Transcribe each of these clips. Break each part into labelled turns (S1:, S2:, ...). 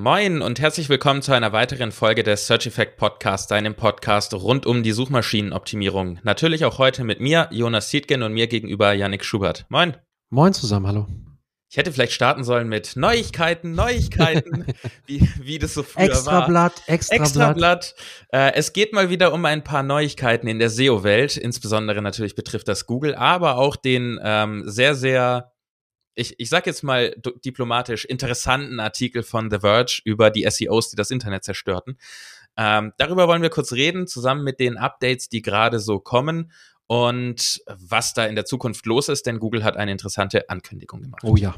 S1: Moin und herzlich willkommen zu einer weiteren Folge des Search Effect Podcast, deinem Podcast rund um die Suchmaschinenoptimierung. Natürlich auch heute mit mir, Jonas Siedgen und mir gegenüber Yannick Schubert. Moin.
S2: Moin zusammen, hallo.
S1: Ich hätte vielleicht starten sollen mit Neuigkeiten, Neuigkeiten, wie, wie das so früher
S2: extra
S1: war.
S2: Blatt, extra,
S1: Extra
S2: Blatt.
S1: Blatt. Äh, es geht mal wieder um ein paar Neuigkeiten in der SEO-Welt. Insbesondere natürlich betrifft das Google, aber auch den ähm, sehr, sehr ich, ich sag jetzt mal diplomatisch, interessanten Artikel von The Verge über die SEOs, die das Internet zerstörten. Ähm, darüber wollen wir kurz reden, zusammen mit den Updates, die gerade so kommen und was da in der Zukunft los ist, denn Google hat eine interessante Ankündigung gemacht.
S2: Oh ja.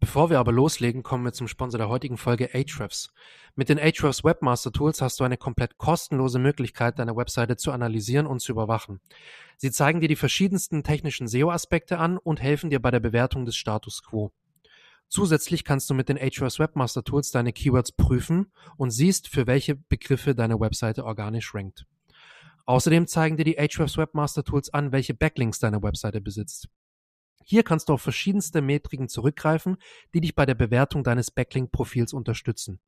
S2: Bevor wir aber loslegen, kommen wir zum Sponsor der heutigen Folge Ahrefs. Mit den Ahrefs Webmaster Tools hast du eine komplett kostenlose Möglichkeit, deine Webseite zu analysieren und zu überwachen. Sie zeigen dir die verschiedensten technischen SEO-Aspekte an und helfen dir bei der Bewertung des Status quo. Zusätzlich kannst du mit den Ahrefs Webmaster Tools deine Keywords prüfen und siehst, für welche Begriffe deine Webseite organisch rankt. Außerdem zeigen dir die Ahrefs Webmaster Tools an, welche Backlinks deine Webseite besitzt. Hier kannst du auf verschiedenste Metriken zurückgreifen, die dich bei der Bewertung deines Backlink-Profils unterstützen.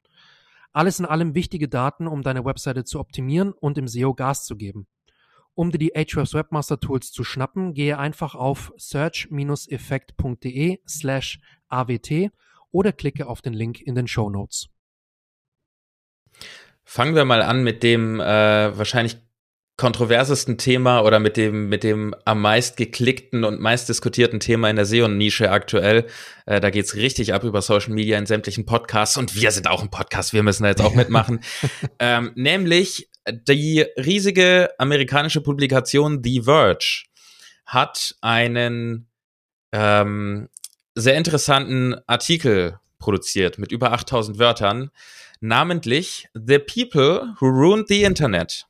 S2: Alles in allem wichtige Daten, um deine Webseite zu optimieren und im SEO Gas zu geben. Um dir die Ahrefs Webmaster Tools zu schnappen, gehe einfach auf search-effekt.de slash awt oder klicke auf den Link in den Show Notes.
S1: Fangen wir mal an mit dem äh, wahrscheinlich kontroversesten Thema oder mit dem, mit dem am meist geklickten und meist diskutierten Thema in der SEO-Nische aktuell. Äh, da geht's richtig ab über Social Media in sämtlichen Podcasts und wir sind auch ein Podcast, wir müssen da jetzt auch mitmachen. ähm, nämlich die riesige amerikanische Publikation The Verge hat einen ähm, sehr interessanten Artikel produziert mit über 8000 Wörtern, namentlich The People Who Ruined the Internet.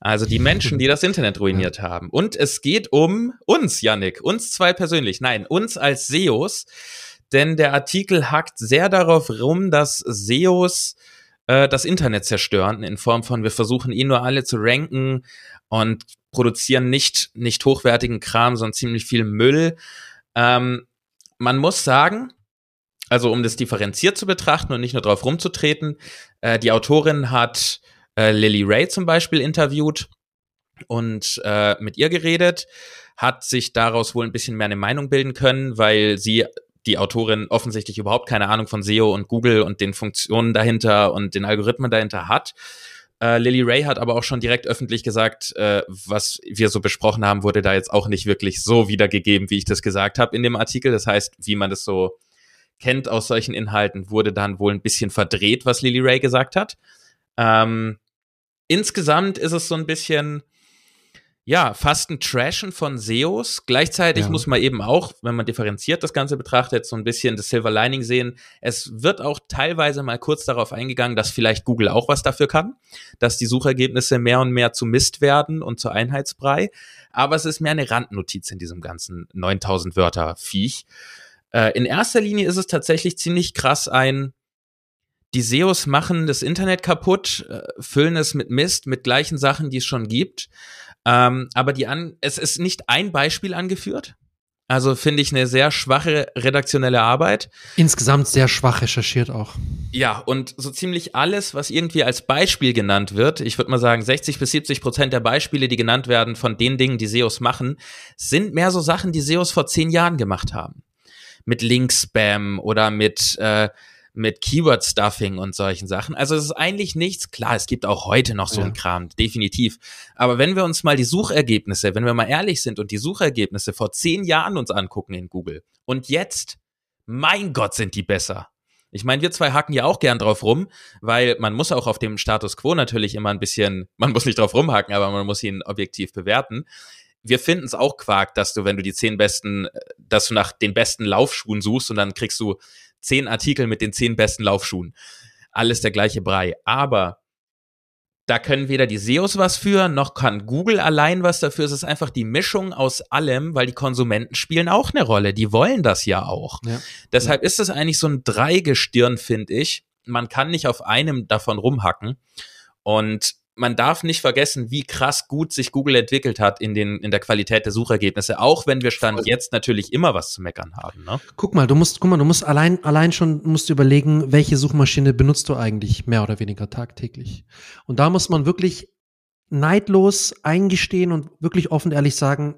S1: Also die Menschen, die das Internet ruiniert haben. Und es geht um uns, Yannick, uns zwei persönlich. Nein, uns als SEOs. Denn der Artikel hackt sehr darauf rum, dass SEOs äh, das Internet zerstören, in Form von, wir versuchen ihn nur alle zu ranken und produzieren nicht, nicht hochwertigen Kram, sondern ziemlich viel Müll. Ähm, man muss sagen, also um das differenziert zu betrachten und nicht nur drauf rumzutreten, äh, die Autorin hat äh, Lily Ray zum Beispiel interviewt und äh, mit ihr geredet, hat sich daraus wohl ein bisschen mehr eine Meinung bilden können, weil sie die Autorin offensichtlich überhaupt keine Ahnung von SEO und Google und den Funktionen dahinter und den Algorithmen dahinter hat. Äh, Lily Ray hat aber auch schon direkt öffentlich gesagt, äh, was wir so besprochen haben, wurde da jetzt auch nicht wirklich so wiedergegeben, wie ich das gesagt habe in dem Artikel. Das heißt, wie man das so kennt aus solchen Inhalten, wurde dann wohl ein bisschen verdreht, was Lily Ray gesagt hat. Ähm, insgesamt ist es so ein bisschen, ja, fast ein Trashen von SEOs. Gleichzeitig ja. muss man eben auch, wenn man differenziert das Ganze betrachtet, so ein bisschen das Silver Lining sehen. Es wird auch teilweise mal kurz darauf eingegangen, dass vielleicht Google auch was dafür kann, dass die Suchergebnisse mehr und mehr zu Mist werden und zu Einheitsbrei. Aber es ist mehr eine Randnotiz in diesem ganzen 9000 Wörter Viech. Äh, in erster Linie ist es tatsächlich ziemlich krass ein, die SEOs machen das Internet kaputt, äh, füllen es mit Mist, mit gleichen Sachen, die es schon gibt. Ähm, aber die an, es ist nicht ein Beispiel angeführt. Also finde ich eine sehr schwache redaktionelle Arbeit.
S2: Insgesamt sehr schwach recherchiert auch.
S1: Ja, und so ziemlich alles, was irgendwie als Beispiel genannt wird, ich würde mal sagen, 60 bis 70 Prozent der Beispiele, die genannt werden von den Dingen, die SEOs machen, sind mehr so Sachen, die SEOs vor zehn Jahren gemacht haben. Mit Link-Spam oder mit äh, mit Keyword-Stuffing und solchen Sachen. Also es ist eigentlich nichts, klar, es gibt auch heute noch so ja. ein Kram, definitiv. Aber wenn wir uns mal die Suchergebnisse, wenn wir mal ehrlich sind und die Suchergebnisse vor zehn Jahren uns angucken in Google und jetzt, mein Gott, sind die besser. Ich meine, wir zwei hacken ja auch gern drauf rum, weil man muss auch auf dem Status quo natürlich immer ein bisschen, man muss nicht drauf rumhacken, aber man muss ihn objektiv bewerten wir finden es auch Quark, dass du, wenn du die zehn besten, dass du nach den besten Laufschuhen suchst und dann kriegst du zehn Artikel mit den zehn besten Laufschuhen. Alles der gleiche Brei. Aber da können weder die SEOs was für, noch kann Google allein was dafür. Es ist einfach die Mischung aus allem, weil die Konsumenten spielen auch eine Rolle. Die wollen das ja auch. Ja. Deshalb ja. ist es eigentlich so ein Dreigestirn, finde ich. Man kann nicht auf einem davon rumhacken. Und man darf nicht vergessen, wie krass gut sich Google entwickelt hat in, den, in der Qualität der Suchergebnisse, auch wenn wir Stand jetzt natürlich immer was zu meckern haben. Ne?
S2: Guck mal, du musst, guck mal, du musst allein, allein schon musst du überlegen, welche Suchmaschine benutzt du eigentlich mehr oder weniger tagtäglich. Und da muss man wirklich neidlos eingestehen und wirklich offen ehrlich sagen,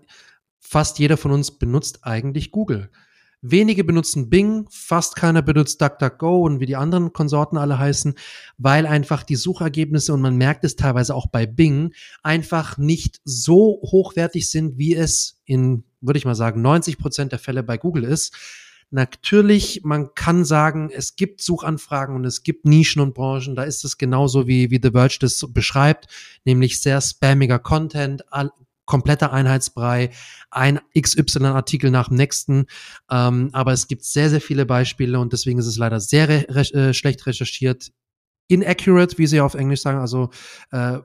S2: fast jeder von uns benutzt eigentlich Google. Wenige benutzen Bing, fast keiner benutzt DuckDuckGo und wie die anderen Konsorten alle heißen, weil einfach die Suchergebnisse, und man merkt es teilweise auch bei Bing, einfach nicht so hochwertig sind, wie es in, würde ich mal sagen, 90 Prozent der Fälle bei Google ist. Natürlich, man kann sagen, es gibt Suchanfragen und es gibt Nischen und Branchen, da ist es genauso wie, wie The Verge das beschreibt, nämlich sehr spammiger Content, kompletter Einheitsbrei, ein XY-Artikel nach dem nächsten. Ähm, aber es gibt sehr, sehr viele Beispiele und deswegen ist es leider sehr re äh, schlecht recherchiert. Inaccurate, wie sie auf Englisch sagen, also äh,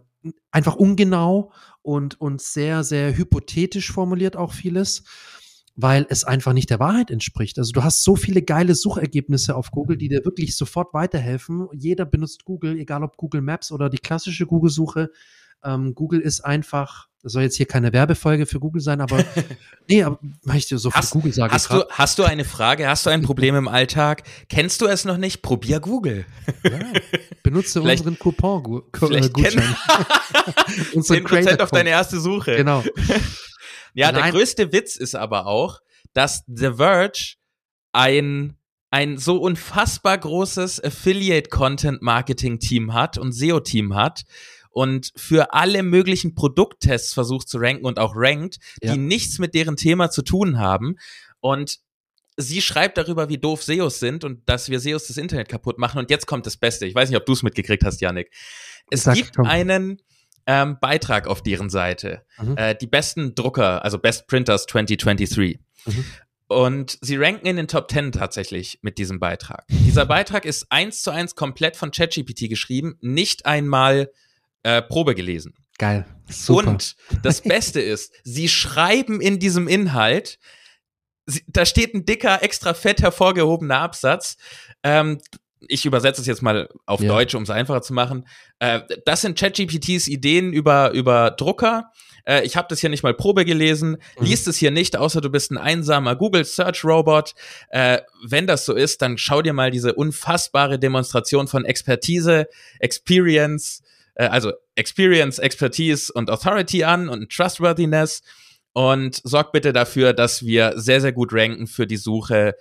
S2: einfach ungenau und, und sehr, sehr hypothetisch formuliert auch vieles weil es einfach nicht der Wahrheit entspricht. Also du hast so viele geile Suchergebnisse auf Google, die dir wirklich sofort weiterhelfen. Jeder benutzt Google, egal ob Google Maps oder die klassische Google-Suche. Ähm, Google ist einfach, das soll jetzt hier keine Werbefolge für Google sein, aber nee, aber ich dir so
S1: hast,
S2: für Google sage.
S1: Hast du, hast du eine Frage? Hast du ein Problem im Alltag? Kennst du es noch nicht? Probier Google. Ja,
S2: benutze unseren Coupon.
S1: Vielleicht Gutschein. 10% auf deine erste Suche.
S2: Genau.
S1: ja, Nein. der größte Witz ist aber auch, dass The Verge ein ein so unfassbar großes Affiliate-Content-Marketing-Team hat und SEO-Team hat, und für alle möglichen Produkttests versucht zu ranken und auch rankt, ja. die nichts mit deren Thema zu tun haben. Und sie schreibt darüber, wie doof SEOs sind und dass wir SEOs das Internet kaputt machen. Und jetzt kommt das Beste. Ich weiß nicht, ob du es mitgekriegt hast, Yannick. Es Sag, gibt komm. einen ähm, Beitrag auf deren Seite. Mhm. Äh, die besten Drucker, also Best Printers 2023. Mhm. Und sie ranken in den Top 10 tatsächlich mit diesem Beitrag. Dieser Beitrag ist eins zu eins komplett von ChatGPT geschrieben, nicht einmal äh, Probe gelesen.
S2: Geil. Super.
S1: Und das Beste ist, sie schreiben in diesem Inhalt, sie, da steht ein dicker, extra fett hervorgehobener Absatz. Ähm, ich übersetze es jetzt mal auf ja. Deutsch, um es einfacher zu machen. Äh, das sind ChatGPTs Ideen über, über Drucker. Äh, ich habe das hier nicht mal Probe gelesen. Mhm. Liest es hier nicht, außer du bist ein einsamer Google Search Robot. Äh, wenn das so ist, dann schau dir mal diese unfassbare Demonstration von Expertise, Experience, äh, also Experience, Expertise und Authority an und Trustworthiness und sorgt bitte dafür, dass wir sehr, sehr gut ranken für die Suche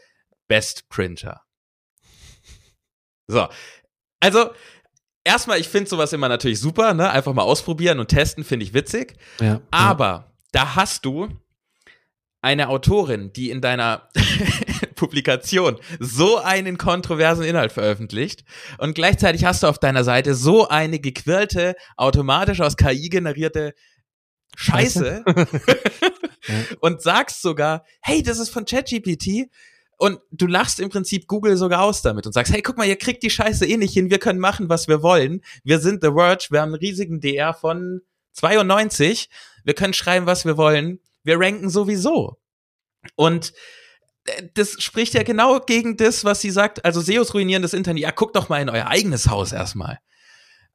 S1: Best Printer. So. Also, erstmal, ich finde sowas immer natürlich super, ne? Einfach mal ausprobieren und testen, finde ich witzig. Ja, Aber ja. da hast du eine Autorin, die in deiner Publikation so einen kontroversen Inhalt veröffentlicht und gleichzeitig hast du auf deiner Seite so eine gequirlte, automatisch aus KI generierte Scheiße, und sagst sogar, hey, das ist von ChatGPT und du lachst im Prinzip Google sogar aus damit und sagst, hey, guck mal, ihr kriegt die Scheiße eh nicht hin, wir können machen, was wir wollen. Wir sind The Verge, wir haben einen riesigen DR von 92, wir können schreiben, was wir wollen wir ranken sowieso. Und das spricht ja genau gegen das, was sie sagt. Also SEOs ruinieren das Internet. Ja, guckt doch mal in euer eigenes Haus erstmal.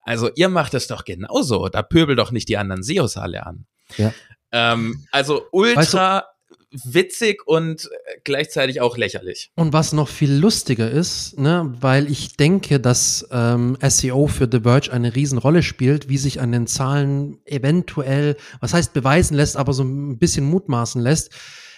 S1: Also ihr macht es doch genauso. Da pöbel doch nicht die anderen SEOs alle an. Ja. Ähm, also ultra weißt du, witzig und äh, gleichzeitig auch lächerlich.
S2: Und was noch viel lustiger ist, ne, weil ich denke, dass ähm, SEO für The Verge eine Riesenrolle spielt, wie sich an den Zahlen eventuell, was heißt beweisen lässt, aber so ein bisschen mutmaßen lässt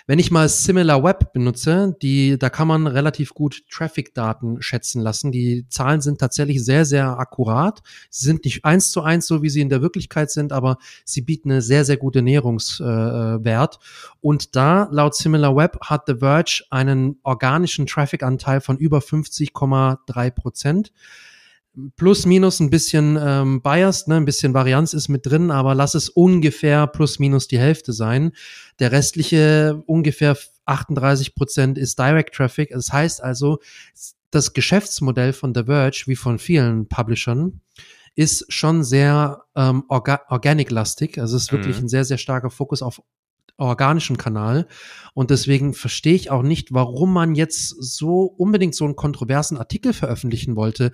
S2: wenn ich mal Similar Web benutze, die, da kann man relativ gut Traffic-Daten schätzen lassen. Die Zahlen sind tatsächlich sehr, sehr akkurat. Sie sind nicht eins zu eins so, wie sie in der Wirklichkeit sind, aber sie bieten eine sehr, sehr gute Näherungswert. Äh, Und da, laut Similar Web, hat The Verge einen organischen Traffic-Anteil von über 50,3 Prozent plus minus ein bisschen ähm, biased, ne, ein bisschen Varianz ist mit drin, aber lass es ungefähr plus minus die Hälfte sein. Der restliche ungefähr 38 Prozent ist Direct Traffic. Das heißt also, das Geschäftsmodell von The Verge, wie von vielen Publishern, ist schon sehr ähm, orga organic-lastig. Also es ist wirklich mhm. ein sehr, sehr starker Fokus auf organischen Kanal. Und deswegen verstehe ich auch nicht, warum man jetzt so unbedingt so einen kontroversen Artikel veröffentlichen wollte.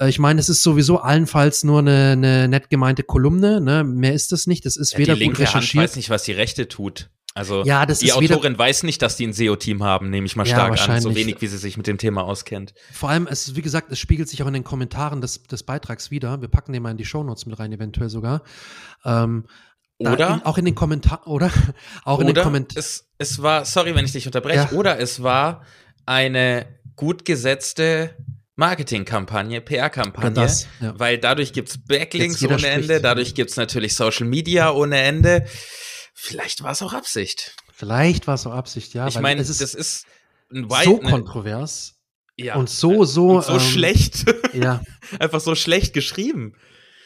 S2: Äh, ich meine, es ist sowieso allenfalls nur eine, eine nett gemeinte Kolumne, ne? Mehr ist das nicht. Das ist
S1: ja,
S2: weder
S1: die linke
S2: gut recherchiert.
S1: Hand weiß nicht, was die Rechte tut. Also
S2: Ja, das
S1: die Autorin weiß nicht, dass die ein SEO-Team haben, nehme ich mal
S2: Ja,
S1: stark an, so wenig, wie sie sich mit dem Thema auskennt.
S2: Vor allem, es, wie gesagt, es spiegelt sich auch in den Kommentaren des, des Beitrags wieder. Wir packen den mal in die Shownotes mit rein, eventuell sogar. Ähm, da
S1: Oder?
S2: In, auch in den Kommentaren, oder? Auch in den
S1: Oder
S2: Kommentaren.
S1: es, es war, sorry, wenn ich dich unterbreche,
S2: Ja.
S1: oder es war eine gut gesetzte Marketingkampagne, PR-Kampagne,
S2: das, ja.
S1: weil dadurch gibt's Backlinks
S2: Jetzt jeder
S1: ohne
S2: spricht.
S1: Ende, dadurch gibt's natürlich Social Media ohne Ende. Vielleicht war es auch Absicht.
S2: Vielleicht war es so Absicht, ja.
S1: ich
S2: weil
S1: meine,
S2: es
S1: das
S2: ist
S1: ein
S2: so
S1: ne,
S2: kontrovers
S1: ja,
S2: und so, so,
S1: und so
S2: ähm,
S1: schlecht,
S2: Ja,
S1: einfach so schlecht geschrieben.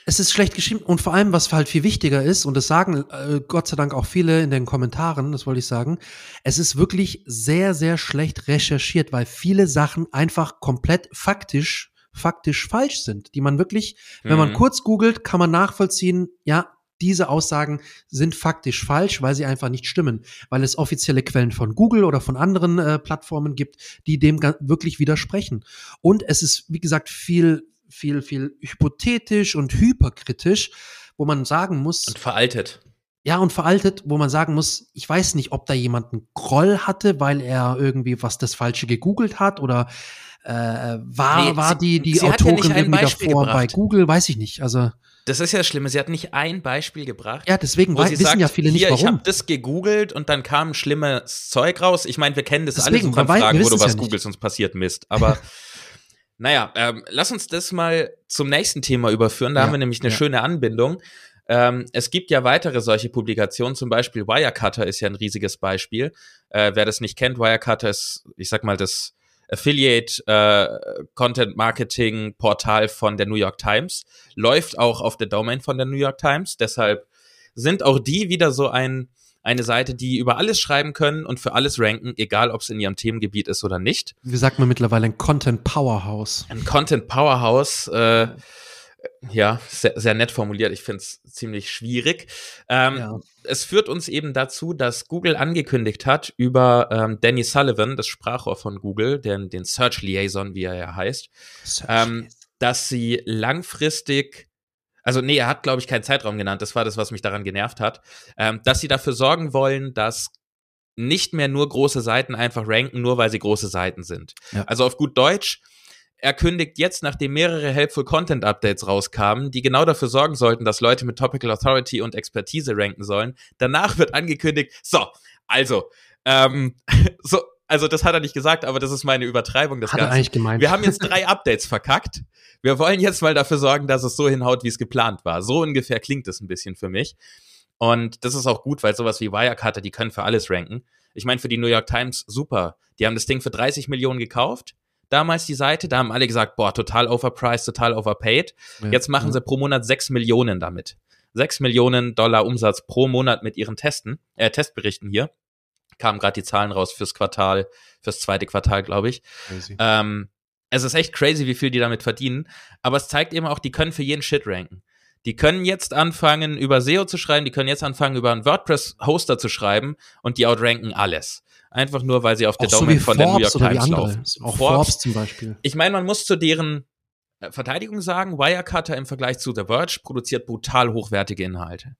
S2: Es ist schlecht geschrieben und vor allem, was halt viel wichtiger ist, und das sagen äh, Gott sei Dank auch viele in den Kommentaren, das wollte ich sagen, es ist wirklich sehr, sehr schlecht recherchiert, weil viele Sachen einfach komplett faktisch, faktisch falsch sind, die man wirklich, wenn man
S1: Mhm.
S2: kurz googelt, kann man nachvollziehen, ja, diese Aussagen sind faktisch falsch, weil sie einfach nicht stimmen, weil es offizielle Quellen von Google oder von anderen äh, Plattformen gibt, die dem wirklich widersprechen. Und es ist, wie gesagt, viel, viel, viel hypothetisch und hyperkritisch, wo man sagen muss,
S1: Und veraltet.
S2: ja, und veraltet, wo man sagen muss, ich weiß nicht, ob da jemand einen Groll hatte, weil er irgendwie was das Falsche gegoogelt hat oder äh, war,
S1: Nee,
S2: war die, die
S1: sie ja
S2: Autorin
S1: ein
S2: irgendwie
S1: Beispiel
S2: davor bei
S1: gebracht.
S2: Google, weiß ich nicht. Also,
S1: Das ist ja das Schlimme. Sie hat nicht ein Beispiel gebracht.
S2: ja, deswegen
S1: wo
S2: wei-
S1: sie
S2: wissen
S1: sagt,
S2: ja viele nicht,
S1: hier, ich
S2: warum.
S1: habe das gegoogelt und dann kam schlimmes Zeug raus. Ich meine, wir kennen das alle
S2: Deswegen, man weiß-
S1: Suchanfragen,
S2: wir
S1: wo du was
S2: ja
S1: googelst es passiert Mist. Aber naja, ähm, lass uns das mal zum nächsten Thema überführen. Da
S2: Ja,
S1: haben wir nämlich eine
S2: ja.
S1: schöne Anbindung. Ähm, es gibt ja weitere solche Publikationen, zum Beispiel Wirecutter ist ja ein riesiges Beispiel. Äh, wer das nicht kennt, Wirecutter ist, ich sag mal, das Affiliate äh, Content Marketing Portal von der New York Times, läuft auch auf der Domain von der New York Times. Deshalb sind auch die wieder so ein, eine Seite, die über alles schreiben können und für alles ranken, egal ob es in ihrem Themengebiet ist oder nicht.
S2: Wie sagt man mittlerweile ein Content Powerhouse?
S1: Ein Content Powerhouse, äh, ja, sehr, sehr nett formuliert. Ich finde es ziemlich schwierig. Ähm,
S2: Ja.
S1: Es führt uns eben dazu, dass Google angekündigt hat über ähm, Danny Sullivan, das Sprachrohr von Google, den, den Search Liaison, wie er ja heißt, ähm, dass sie langfristig, also nee, er hat, glaube ich, keinen Zeitraum genannt, das war das, was mich daran genervt hat, ähm, dass sie dafür sorgen wollen, dass nicht mehr nur große Seiten einfach ranken, nur weil sie große Seiten sind.
S2: Ja.
S1: Also auf gut Deutsch, er kündigt jetzt, nachdem mehrere Helpful Content Updates rauskamen, die genau dafür sorgen sollten, dass Leute mit Topical Authority und Expertise ranken sollen. Danach wird angekündigt, so, also, ähm, so, also das hat er nicht gesagt, aber das ist meine Übertreibung des
S2: Hat er
S1: Ganzen.
S2: eigentlich gemeint.
S1: Wir haben jetzt drei Updates verkackt. Wir wollen jetzt mal dafür sorgen, dass es so hinhaut, wie es geplant war. So ungefähr klingt es ein bisschen für mich. Und das ist auch gut, weil sowas wie Wirecutter, die können für alles ranken. Ich meine, für die New York Times super. Die haben das Ding für 30 Millionen gekauft. Damals die Seite, da haben alle gesagt, boah, total overpriced, total overpaid.
S2: Ja,
S1: Jetzt machen
S2: ja.
S1: sie pro Monat 6 Millionen damit. 6 Millionen Dollar Umsatz pro Monat mit ihren Testen, äh, Testberichten hier. Kamen gerade die Zahlen raus fürs Quartal, fürs zweite Quartal, glaube ich. Ähm, es ist echt crazy, wie viel die damit verdienen. Aber es zeigt eben auch, die können für jeden Shit ranken. Die können jetzt anfangen, über SEO zu schreiben, die können jetzt anfangen, über einen WordPress-Hoster zu schreiben und die outranken alles. Einfach nur, weil sie auf der
S2: Auch
S1: Domain von der New
S2: Forbes
S1: York Times laufen.
S2: Auch Forbes zum Beispiel.
S1: Ich meine, man muss zu deren äh, Verteidigung sagen, Wirecutter im Vergleich zu The Verge produziert brutal hochwertige Inhalte.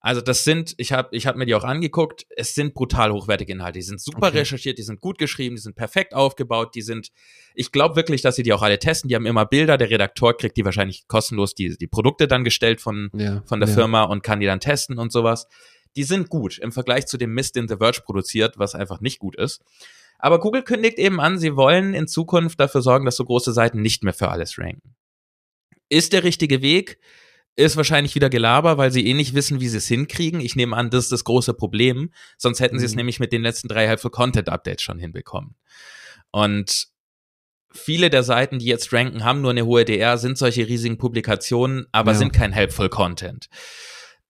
S1: Also das sind, ich habe ich hab mir die auch angeguckt, es sind brutal hochwertige Inhalte. Die sind super
S2: Okay.
S1: recherchiert, die sind gut geschrieben, die sind perfekt aufgebaut, die sind, ich glaube wirklich, dass sie die auch alle testen. Die haben immer Bilder, der Redakteur kriegt die wahrscheinlich kostenlos, die, die Produkte dann gestellt von,
S2: Ja,
S1: von der
S2: ja.
S1: Firma und kann die dann testen und sowas. Die sind gut im Vergleich zu dem Mist, den The Verge produziert, was einfach nicht gut ist. Aber Google kündigt eben an, sie wollen in Zukunft dafür sorgen, dass so große Seiten nicht mehr für alles ranken. Ist der richtige Weg? Ist wahrscheinlich wieder Gelaber, weil sie eh nicht wissen, wie sie es hinkriegen. Ich nehme an, das ist das große Problem. Sonst hätten sie es
S2: Mhm.
S1: nämlich mit den letzten drei Helpful Content Updates schon hinbekommen. Und viele der Seiten, die jetzt ranken, haben nur eine hohe DR, sind solche riesigen Publikationen, aber
S2: Ja.
S1: sind kein Helpful Content.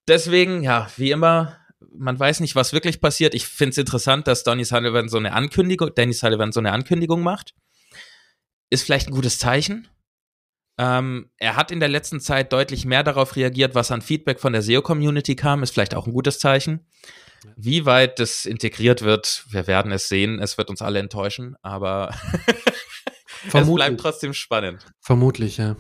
S1: Deswegen, ja, wie immer, man weiß nicht, was wirklich passiert. Ich finde es interessant, dass Donny Sullivan so eine Ankündigung, Danny Sullivan so eine Ankündigung macht. Ist vielleicht ein gutes Zeichen. Ähm, er hat in der letzten Zeit deutlich mehr darauf reagiert, was an Feedback von der SEO-Community kam, ist vielleicht auch ein gutes Zeichen. Wie weit das integriert wird, wir werden es sehen. Es wird uns alle enttäuschen, aber es bleibt trotzdem spannend.
S2: Vermutlich, ja.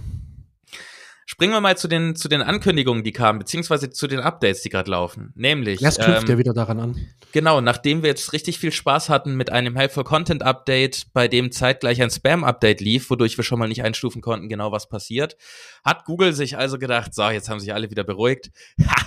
S1: Springen wir mal zu den, zu den Ankündigungen, die kamen, beziehungsweise zu den Updates, die gerade laufen. Nämlich.
S2: Erst knüpft ähm, ja wieder daran an.
S1: Genau, nachdem wir jetzt richtig viel Spaß hatten mit einem Helpful Content Update, bei dem zeitgleich ein Spam Update lief, wodurch wir schon mal nicht einstufen konnten, genau was passiert, hat Google sich also gedacht, so, jetzt haben sich alle wieder beruhigt. Ha,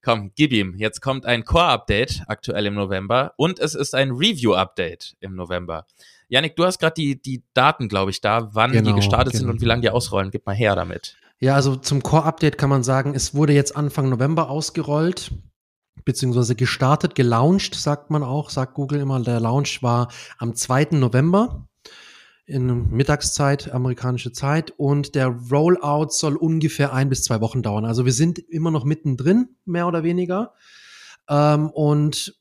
S1: komm, gib ihm. Jetzt kommt ein Core Update aktuell im November und es ist ein Review Update im November. Janik, du hast gerade die, die Daten, glaube ich, da, wann genau, die gestartet genau. sind und wie lange die ausrollen. Gib mal her damit.
S2: Ja, also zum Core-Update kann man sagen, es wurde jetzt Anfang November ausgerollt, beziehungsweise gestartet, gelauncht, sagt man auch, sagt Google immer. Der Launch war am 2. November in Mittagszeit, amerikanische Zeit. Und der Rollout soll ungefähr ein bis zwei Wochen dauern. Also wir sind immer noch mittendrin, mehr oder weniger. Ähm, und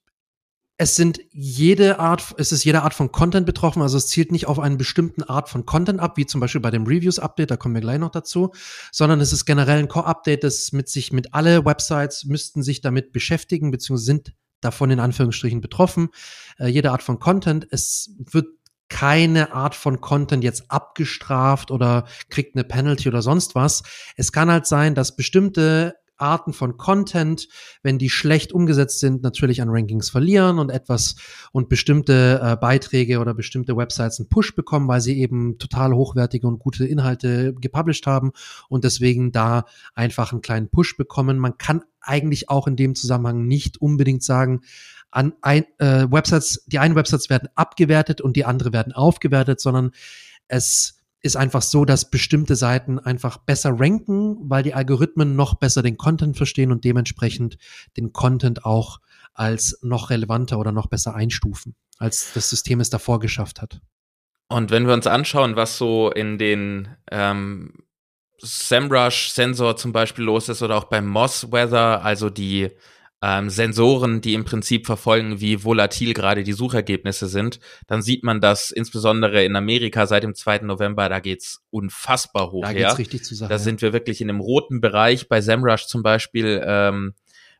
S2: es sind jede Art, es ist jede Art von Content betroffen, also es zielt nicht auf einen bestimmten Art von Content ab, wie zum Beispiel bei dem Reviews-Update, da kommen wir gleich noch dazu, sondern es ist generell ein Core-Update, das mit sich mit alle Websites müssten sich damit beschäftigen, beziehungsweise sind davon in Anführungsstrichen betroffen. Äh, jede Art von Content. Es wird keine Art von Content jetzt abgestraft oder kriegt eine Penalty oder sonst was. Es kann halt sein, dass bestimmte Arten von Content, wenn die schlecht umgesetzt sind, natürlich an Rankings verlieren und etwas und bestimmte äh, Beiträge oder bestimmte Websites einen Push bekommen, weil sie eben total hochwertige und gute Inhalte gepublished haben und deswegen da einfach einen kleinen Push bekommen. Man kann eigentlich auch in dem Zusammenhang nicht unbedingt sagen, an ein, äh, Websites, die einen Websites werden abgewertet und die andere werden aufgewertet, sondern es ist einfach so, dass bestimmte Seiten einfach besser ranken, weil die Algorithmen noch besser den Content verstehen und dementsprechend den Content auch als noch relevanter oder noch besser einstufen, als das System es davor geschafft hat.
S1: Und wenn wir uns anschauen, was so in den ähm, SEMrush-Sensor zum Beispiel los ist oder auch beim Moss Weather, also die ähm, Sensoren, die im Prinzip verfolgen, wie volatil gerade die Suchergebnisse sind, dann sieht man das insbesondere in Amerika seit dem 2. November, da geht's unfassbar hoch da her. Geht's
S2: richtig zu Sache,
S1: da sind wir wirklich in einem roten Bereich. Bei SEMrush zum Beispiel, ähm,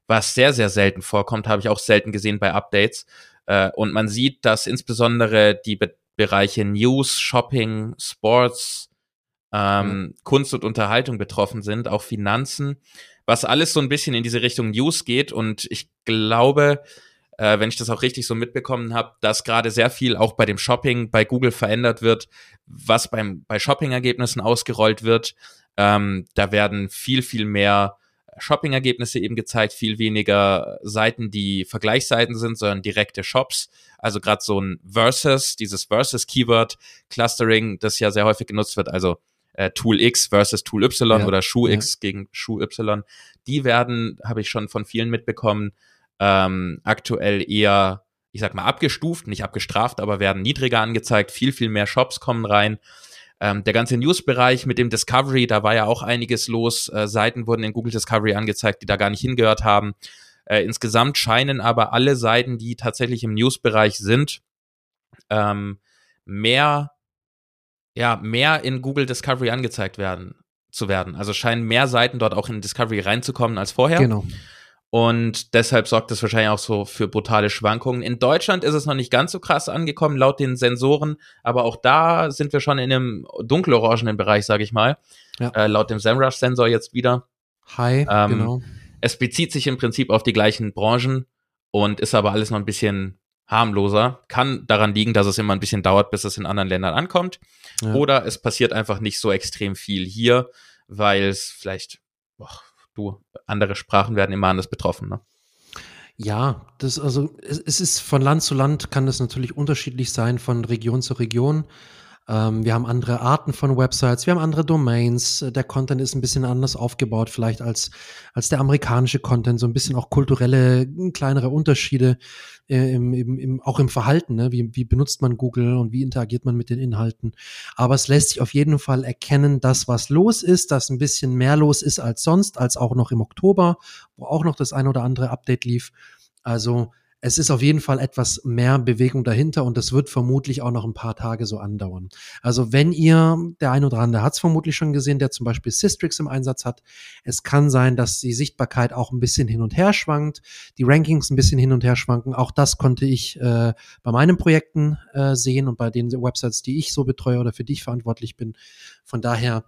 S1: was sehr, sehr selten vorkommt, habe ich auch selten gesehen bei Updates. Äh, und man sieht, dass insbesondere die Be Bereiche News, Shopping, Sports, ähm, mhm. Kunst und Unterhaltung betroffen sind, auch Finanzen was alles so ein bisschen in diese Richtung News geht. Und ich glaube, äh, wenn ich das auch richtig so mitbekommen habe, dass gerade sehr viel auch bei dem Shopping bei Google verändert wird, was beim, bei Shopping-Ergebnissen ausgerollt wird. Ähm, da werden viel, viel mehr Shopping-Ergebnisse eben gezeigt, viel weniger Seiten, die Vergleichsseiten sind, sondern direkte Shops. Also gerade so ein Versus, dieses Versus-Keyword-Clustering, das ja sehr häufig genutzt wird. Also äh, Tool X versus Tool Y ja, oder Schuh X ja. gegen Schuh Y, die werden, habe ich schon von vielen mitbekommen, ähm, aktuell eher, ich sag mal, abgestuft, nicht abgestraft, aber werden niedriger angezeigt, viel, viel mehr Shops kommen rein. Ähm, der ganze News-Bereich mit dem Discovery, da war ja auch einiges los. Äh, Seiten wurden in Google Discovery angezeigt, die da gar nicht hingehört haben. Äh, insgesamt scheinen aber alle Seiten, die tatsächlich im News-Bereich sind, ähm, mehr ja, mehr in Google Discovery angezeigt werden, zu werden. Also scheinen mehr Seiten dort auch in Discovery reinzukommen als vorher.
S2: Genau.
S1: Und deshalb sorgt das wahrscheinlich auch so für brutale Schwankungen. In Deutschland ist es noch nicht ganz so krass angekommen, laut den Sensoren, aber auch da sind wir schon in einem dunkelorangenen Bereich, sage ich mal. Ja. Äh, laut dem SEMrush-Sensor jetzt wieder.
S2: Hi, ähm, genau.
S1: Es bezieht sich im Prinzip auf die gleichen Branchen und ist aber alles noch ein bisschen harmloser. Kann daran liegen, dass es immer ein bisschen dauert, bis es in anderen Ländern ankommt. Ja. Oder es passiert einfach nicht so extrem viel hier, weil es vielleicht, boah, du, andere Sprachen werden immer anders betroffen, ne?
S2: Ja, das also es, es ist von Land zu Land kann das natürlich unterschiedlich sein, von Region zu Region. Ähm, wir haben andere Arten von Websites, wir haben andere Domains. Der Content ist ein bisschen anders aufgebaut, vielleicht als, als der amerikanische Content, so ein bisschen auch kulturelle, kleinere Unterschiede äh, im, im, im, auch im Verhalten. Ne? Wie, wie benutzt man Google und wie interagiert man mit den Inhalten? Aber es lässt sich auf jeden Fall erkennen, dass was los ist, dass ein bisschen mehr los ist als sonst, als auch noch im Oktober, wo auch noch das ein oder andere Update lief. Also es ist auf jeden Fall etwas mehr Bewegung dahinter und das wird vermutlich auch noch ein paar Tage so andauern. Also wenn ihr, der ein oder andere hat es vermutlich schon gesehen, der zum Beispiel Systrix im Einsatz hat, es kann sein, dass die Sichtbarkeit auch ein bisschen hin und her schwankt, die Rankings ein bisschen hin und her schwanken. Auch das konnte ich äh, bei meinen Projekten äh, sehen und bei den Websites, die ich so betreue oder für die ich verantwortlich bin. Von daher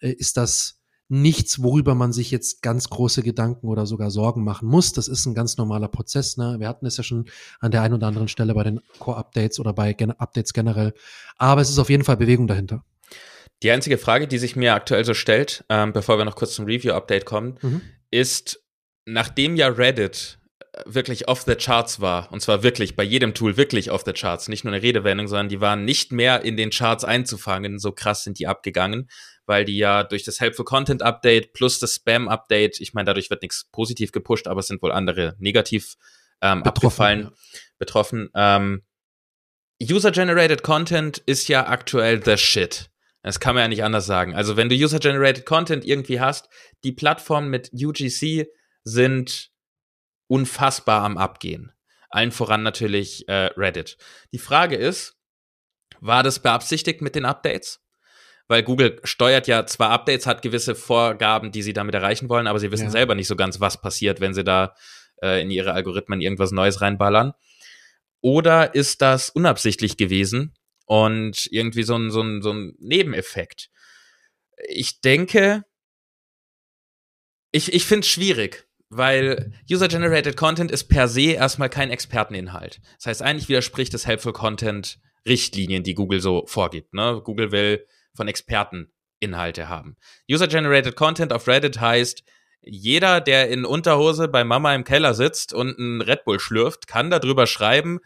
S2: äh, ist das nichts, worüber man sich jetzt ganz große Gedanken oder sogar Sorgen machen muss. Das ist ein ganz normaler Prozess. Ne? Wir hatten es ja schon an der einen oder anderen Stelle bei den Core-Updates oder bei Gen Updates generell. Aber es ist auf jeden Fall Bewegung dahinter.
S1: Die einzige Frage, die sich mir aktuell so stellt, ähm, bevor wir noch kurz zum Review-Update kommen, mhm. ist, nachdem ja Reddit äh, wirklich off the charts war, und zwar wirklich bei jedem Tool wirklich off the charts, nicht nur eine Redewendung, sondern die waren nicht mehr in den Charts einzufangen, so krass sind die abgegangen weil die ja durch das Helpful Content Update plus das Spam Update, ich meine, dadurch wird nichts positiv gepusht, aber es sind wohl andere negativ ähm, betroffen, abgefallen, ja. betroffen. Ähm, User-Generated Content ist ja aktuell the shit. Das kann man ja nicht anders sagen. Also wenn du User-Generated Content irgendwie hast, die Plattformen mit UGC sind unfassbar am Abgehen. Allen voran natürlich äh, Reddit. Die Frage ist, war das beabsichtigt mit den Updates? Weil Google steuert ja zwar Updates, hat gewisse Vorgaben, die sie damit erreichen wollen, aber sie wissen ja. selber nicht so ganz, was passiert, wenn sie da äh, in ihre Algorithmen irgendwas Neues reinballern. Oder ist das unabsichtlich gewesen und irgendwie so ein, so ein, so ein Nebeneffekt? Ich denke, ich, ich finde es schwierig, weil User-Generated Content ist per se erstmal kein Experteninhalt. Das heißt, eigentlich widerspricht es Helpful Content Richtlinien, die Google so vorgibt. Ne? Google will von Experten Inhalte haben. User-Generated Content auf Reddit heißt, jeder, der in Unterhose bei Mama im Keller sitzt und einen Red Bull schlürft, kann darüber schreiben,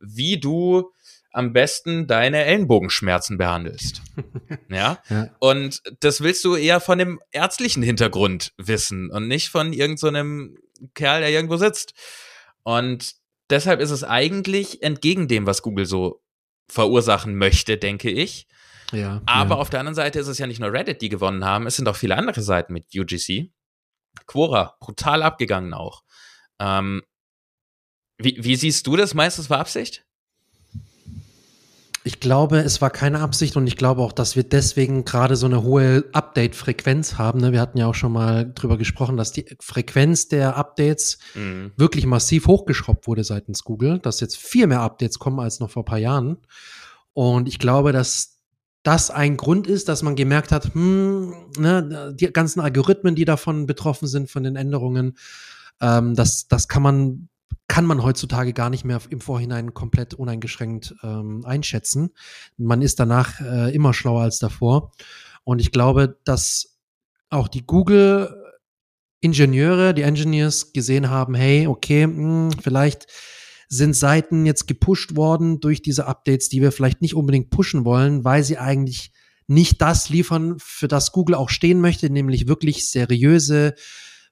S1: wie du am besten deine Ellenbogenschmerzen behandelst. ja? ja? Und das willst du eher von dem ärztlichen Hintergrund wissen und nicht von irgendeinem so Kerl, der irgendwo sitzt. Und deshalb ist es eigentlich entgegen dem, was Google so verursachen möchte, denke ich. Ja, Aber ja. auf der anderen Seite ist es ja nicht nur Reddit, die gewonnen haben, es sind auch viele andere Seiten mit UGC. Quora, brutal abgegangen auch. Ähm, wie, wie siehst du das? Meistens war Absicht?
S2: Ich glaube, es war keine Absicht und ich glaube auch, dass wir deswegen gerade so eine hohe Update-Frequenz haben. Ne? Wir hatten ja auch schon mal drüber gesprochen, dass die Frequenz der Updates mhm. wirklich massiv hochgeschraubt wurde seitens Google, dass jetzt viel mehr Updates kommen als noch vor ein paar Jahren. Und ich glaube, dass das ein Grund ist, dass man gemerkt hat, hm, ne, die ganzen Algorithmen, die davon betroffen sind, von den Änderungen, ähm, das, das kann man, kann man heutzutage gar nicht mehr im Vorhinein komplett uneingeschränkt ähm, einschätzen. Man ist danach äh, immer schlauer als davor. Und ich glaube, dass auch die Google Ingenieure, die Engineers gesehen haben, hey, okay, mh, hm, vielleicht sind Seiten jetzt gepusht worden durch diese Updates, die wir vielleicht nicht unbedingt pushen wollen, weil sie eigentlich nicht das liefern, für das Google auch stehen möchte, nämlich wirklich seriöse,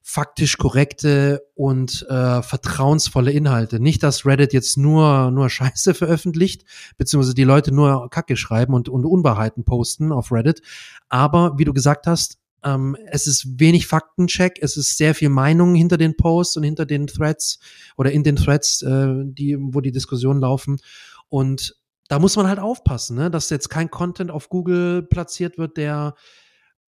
S2: faktisch korrekte und äh, vertrauensvolle Inhalte. Nicht, dass Reddit jetzt nur nur Scheiße veröffentlicht, beziehungsweise die Leute nur Kacke schreiben und, und Unwahrheiten posten auf Reddit. Aber wie du gesagt hast, ähm, es ist wenig Faktencheck, es ist sehr viel Meinung hinter den Posts und hinter den Threads oder in den Threads, äh, die, wo die Diskussionen laufen. Und da muss man halt aufpassen, ne? dass jetzt kein Content auf Google platziert wird, der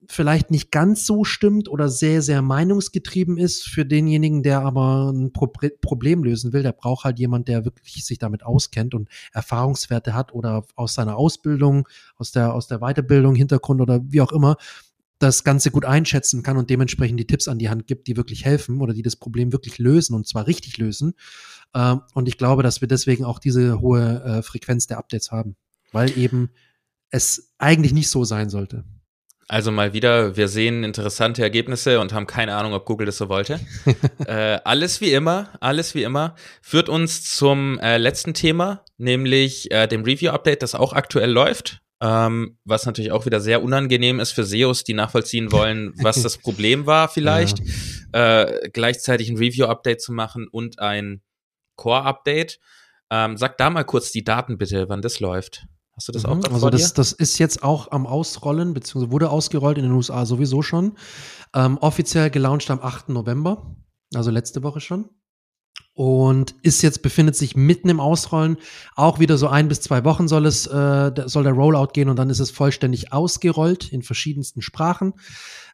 S2: vielleicht nicht ganz so stimmt oder sehr, sehr meinungsgetrieben ist für denjenigen, der aber ein Pro Problem lösen will. Der braucht halt jemand, der wirklich sich damit auskennt und Erfahrungswerte hat oder aus seiner Ausbildung, aus der, aus der Weiterbildung, Hintergrund oder wie auch immer, das Ganze gut einschätzen kann und dementsprechend die Tipps an die Hand gibt, die wirklich helfen oder die das Problem wirklich lösen und zwar richtig lösen. Ähm, und ich glaube, dass wir deswegen auch diese hohe äh, Frequenz der Updates haben, weil eben es eigentlich nicht so sein sollte.
S1: Also mal wieder, wir sehen interessante Ergebnisse und haben keine Ahnung, ob Google das so wollte. äh, alles wie immer, alles wie immer, führt uns zum äh, letzten Thema, nämlich äh, dem Review-Update, das auch aktuell läuft ähm, was natürlich auch wieder sehr unangenehm ist für SEOs, die nachvollziehen wollen, was das Problem war vielleicht, ja. äh, gleichzeitig ein Review-Update zu machen und ein Core-Update. Ähm, sag da mal kurz die Daten bitte, wann das läuft. Hast du das mhm, auch
S2: Also das, das ist jetzt auch am Ausrollen, beziehungsweise wurde ausgerollt in den USA sowieso schon. Ähm, offiziell gelauncht am 8. November, also letzte Woche schon. Und ist jetzt befindet sich mitten im Ausrollen. Auch wieder so ein bis zwei Wochen soll es äh, soll der Rollout gehen und dann ist es vollständig ausgerollt in verschiedensten Sprachen,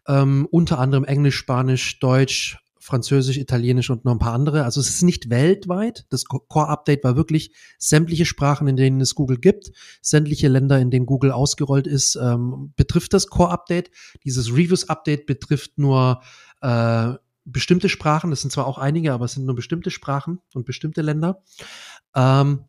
S2: ähm, unter anderem Englisch, Spanisch, Deutsch, Französisch, Italienisch und noch ein paar andere. Also es ist nicht weltweit. Das Core-Update war wirklich sämtliche Sprachen, in denen es Google gibt, sämtliche Länder, in denen Google ausgerollt ist, ähm, betrifft das Core-Update. Dieses Reviews-Update betrifft nur äh, bestimmte Sprachen. Das sind zwar auch einige, aber es sind nur bestimmte Sprachen und bestimmte Länder. Ähm,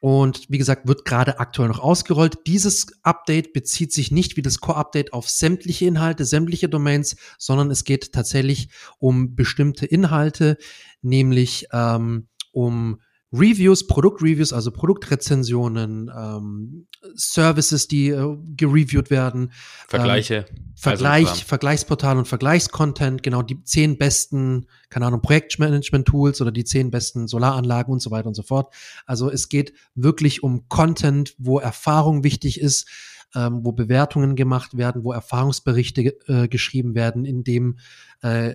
S2: und wie gesagt, wird gerade aktuell noch ausgerollt. Dieses Update bezieht sich nicht wie das Core-Update auf sämtliche Inhalte, sämtliche Domains, sondern es geht tatsächlich um bestimmte Inhalte, nämlich ähm, um Reviews, Produktreviews, also Produktrezensionen, ähm, Services, die äh, gereviewt werden.
S1: Vergleiche.
S2: Ähm, Vergleich, also Vergleichsportal und Vergleichscontent, genau die zehn besten, keine Ahnung, Projektmanagement-Tools oder die zehn besten Solaranlagen und so weiter und so fort. Also es geht wirklich um Content, wo Erfahrung wichtig ist, ähm, wo Bewertungen gemacht werden, wo Erfahrungsberichte äh, geschrieben werden, in dem äh,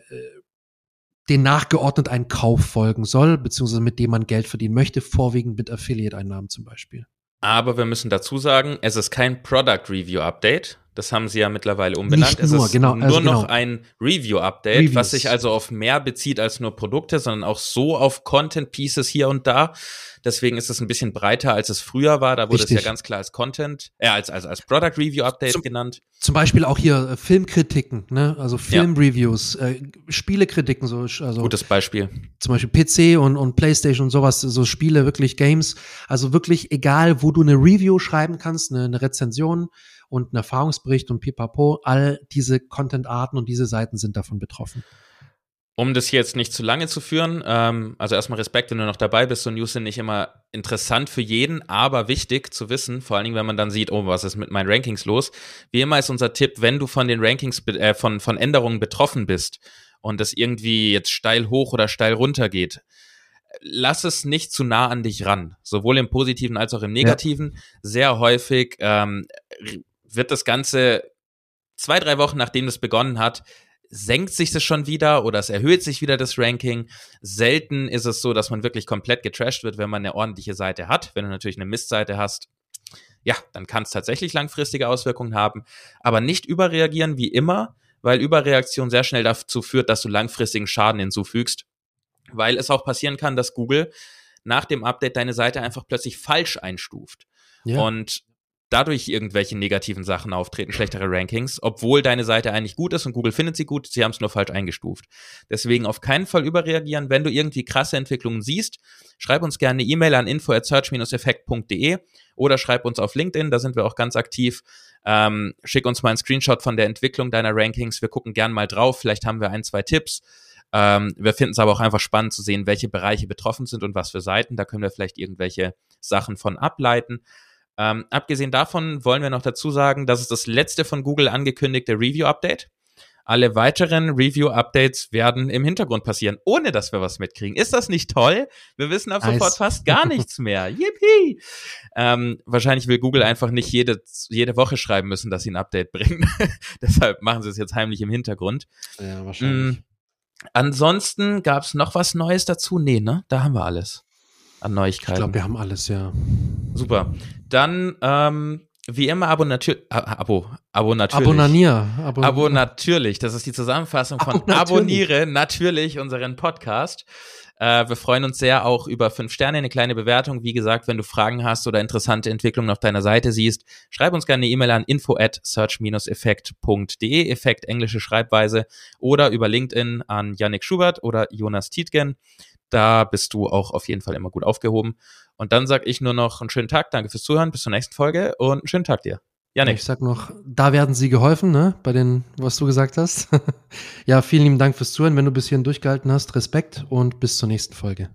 S2: den nachgeordnet ein Kauf folgen soll, beziehungsweise mit dem man Geld verdienen möchte, vorwiegend mit Affiliate-Einnahmen zum Beispiel.
S1: Aber wir müssen dazu sagen, es ist kein Product Review Update. Das haben sie ja mittlerweile umbenannt.
S2: Nicht es nur,
S1: ist
S2: genau,
S1: nur
S2: also
S1: noch
S2: genau.
S1: ein Review-Update, was sich also auf mehr bezieht als nur Produkte, sondern auch so auf Content-Pieces hier und da. Deswegen ist es ein bisschen breiter, als es früher war. Da wurde
S2: Richtig.
S1: es ja ganz klar als Content, äh, als, als, als Product Review Update
S2: Zum-
S1: genannt.
S2: Zum Beispiel auch hier äh, Filmkritiken, ne? also Filmreviews, äh, Spielekritiken, so, also
S1: Gutes Beispiel.
S2: zum Beispiel PC und, und Playstation und sowas, so Spiele, wirklich Games. Also wirklich egal, wo du eine Review schreiben kannst, eine, eine Rezension und einen Erfahrungsbericht und pipapo, all diese Content-Arten und diese Seiten sind davon betroffen.
S1: Um das hier jetzt nicht zu lange zu führen, ähm, also erstmal Respekt, wenn du noch dabei bist. So News sind nicht immer interessant für jeden, aber wichtig zu wissen, vor allen Dingen, wenn man dann sieht, oh, was ist mit meinen Rankings los? Wie immer ist unser Tipp, wenn du von den Rankings, äh, von, von Änderungen betroffen bist und das irgendwie jetzt steil hoch oder steil runter geht, lass es nicht zu nah an dich ran. Sowohl im Positiven als auch im Negativen. Sehr häufig ähm, wird das Ganze zwei, drei Wochen nachdem es begonnen hat, senkt sich das schon wieder oder es erhöht sich wieder das Ranking. Selten ist es so, dass man wirklich komplett getrashed wird, wenn man eine ordentliche Seite hat. Wenn du natürlich eine Mistseite hast, ja, dann kann es tatsächlich langfristige Auswirkungen haben. Aber nicht überreagieren wie immer, weil Überreaktion sehr schnell dazu führt, dass du langfristigen Schaden hinzufügst. Weil es auch passieren kann, dass Google nach dem Update deine Seite einfach plötzlich falsch einstuft
S2: Ja.
S1: und dadurch irgendwelche negativen Sachen auftreten, schlechtere Rankings, obwohl deine Seite eigentlich gut ist und Google findet sie gut, sie haben es nur falsch eingestuft. Deswegen auf keinen Fall überreagieren. Wenn du irgendwie krasse Entwicklungen siehst, schreib uns gerne eine E-Mail an info at search-effekt.de oder schreib uns auf LinkedIn, da sind wir auch ganz aktiv. Ähm, schick uns mal einen Screenshot von der Entwicklung deiner Rankings. Wir gucken gern mal drauf. Vielleicht haben wir ein, zwei Tipps. Ähm, wir finden es aber auch einfach spannend zu sehen, welche Bereiche betroffen sind und was für Seiten. Da können wir vielleicht irgendwelche Sachen von ableiten. Ähm, abgesehen davon wollen wir noch dazu sagen, das ist das letzte von Google angekündigte Review-Update. Alle weiteren Review-Updates werden im Hintergrund passieren, ohne dass wir was mitkriegen. Ist das nicht toll? Wir wissen ab
S2: Nice.
S1: sofort fast gar nichts mehr. Yippie! Ähm, wahrscheinlich will Google einfach nicht jede, jede Woche schreiben müssen, dass sie ein Update bringen. Deshalb machen sie es jetzt heimlich im Hintergrund.
S2: ja,
S1: Mm, Ansonsten gab es noch was Neues dazu? Nee, ne? Da haben wir alles an
S2: Ich
S1: Neuigkeiten.
S2: glaube, wir haben alles, ja.
S1: Super. Dann, ähm, wie immer, Abo natürlich. Abo, Abo natürlich.
S2: Abonnanier. Abo,
S1: Abo natürlich. Das ist die Zusammenfassung von
S2: Abo natürlich.
S1: Abonniere natürlich unseren Podcast. Äh, wir freuen uns sehr auch über fünf Sterne, eine kleine Bewertung. Wie gesagt, wenn du Fragen hast oder interessante Entwicklungen auf deiner Seite siehst, schreib uns gerne eine E-Mail an info at search-effekt.de, Effekt englische Schreibweise, oder über LinkedIn an Yannick Schubert oder Jonas Tietgen. Da bist du auch auf jeden Fall immer gut aufgehoben. Und dann sage ich nur noch einen schönen Tag, danke fürs Zuhören, bis zur nächsten Folge und einen schönen Tag dir. Yannick.
S2: Ich sag noch, da werden sie geholfen, ne? Bei den, was du gesagt hast. ja, vielen lieben Dank fürs Zuhören. Wenn du bis hierhin durchgehalten hast, Respekt und bis zur nächsten Folge.